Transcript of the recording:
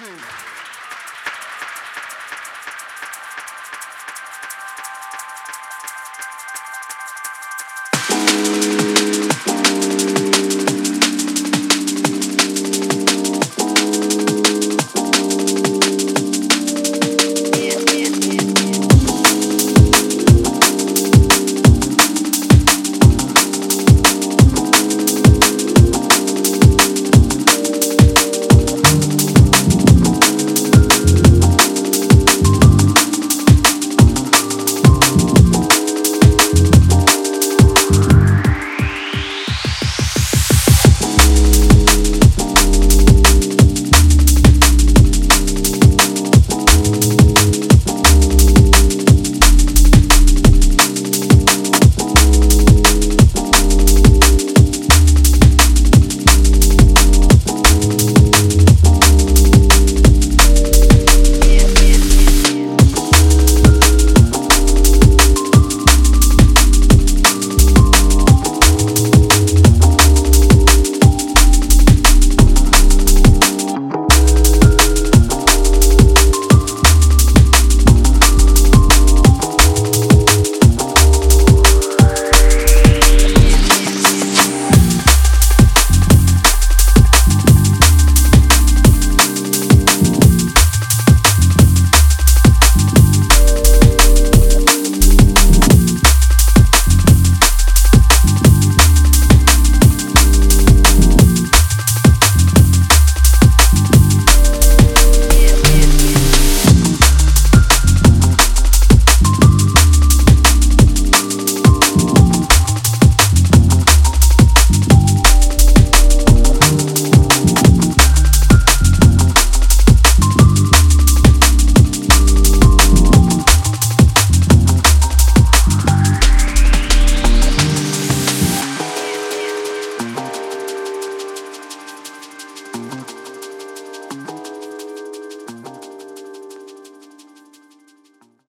you.